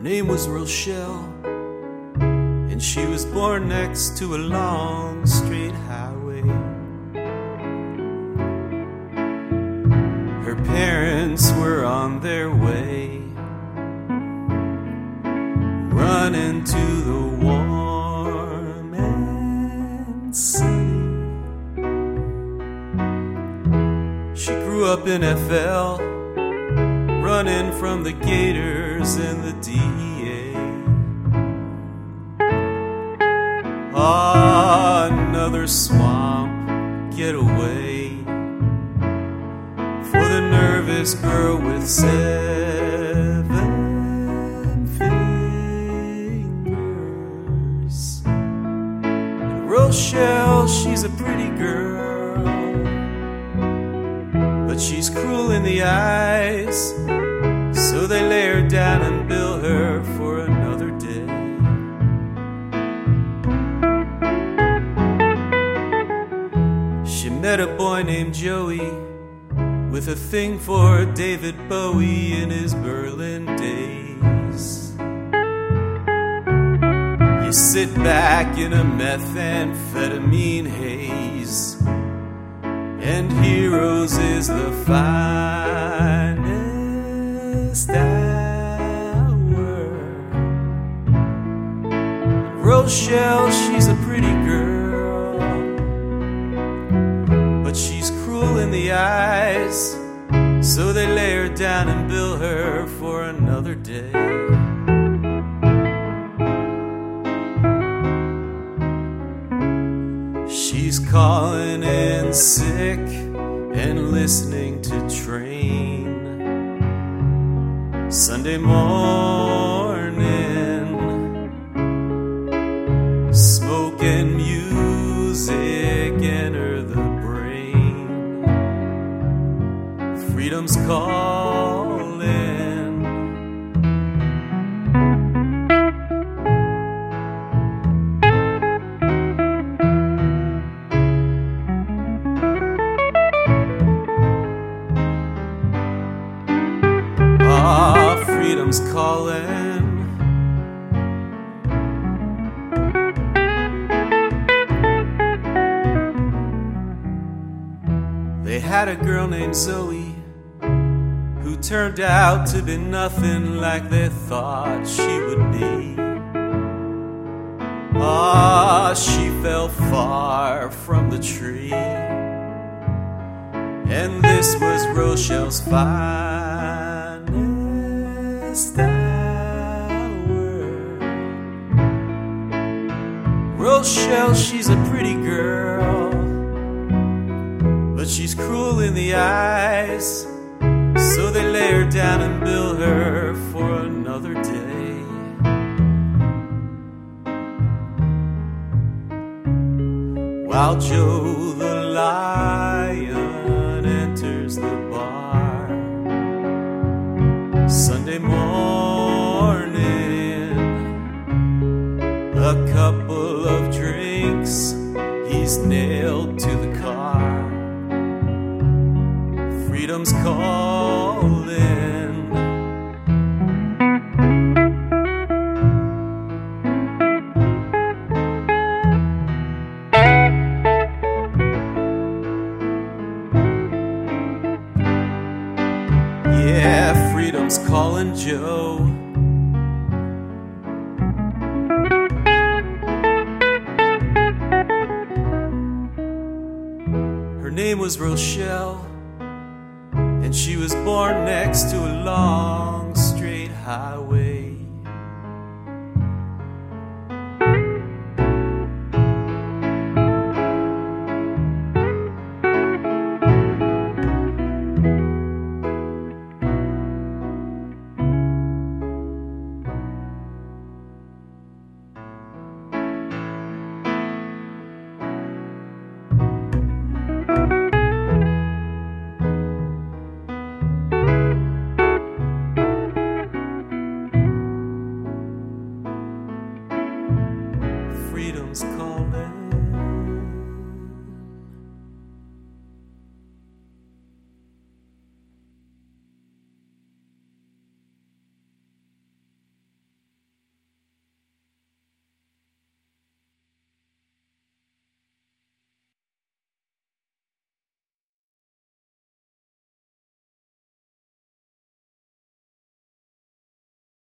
Her name was Rochelle, and she was born next to a long straight highway. Her parents were on their way, running to the warm and sunny. She grew up in FL, running from the Gators and the DEA. Another swamp getaway for the nervous girl with seven fingers. And Rochelle, she's a pretty girl, but she's cruel in the eyes. They lay her down and bill her for another day. She met a boy named Joey with a thing for David Bowie in his Berlin days. You sit back in a methamphetamine haze, and Heroes is the finest hour. Rochelle, she's a pretty girl, but she's cruel in the eyes. So they lay her down and bill her for another day. She's calling in sick and listening to train. Sunday morning, smoke and music enter the brain. Freedom's calling. They had a girl named Zoe who turned out to be nothing like they thought she would be. Ah, she fell far from the tree. And this was Rochelle's finest Rochelle, she's a pretty girl, but she's cruel in the eyes. So they lay her down and bill her for another day. While Joe the lion enters the bar Sunday morning, a couple of drinks, he's nailed to the car. Freedom's calling. Yeah, freedom's calling Joe. Was Rochelle, and she was born next to a long straight highway.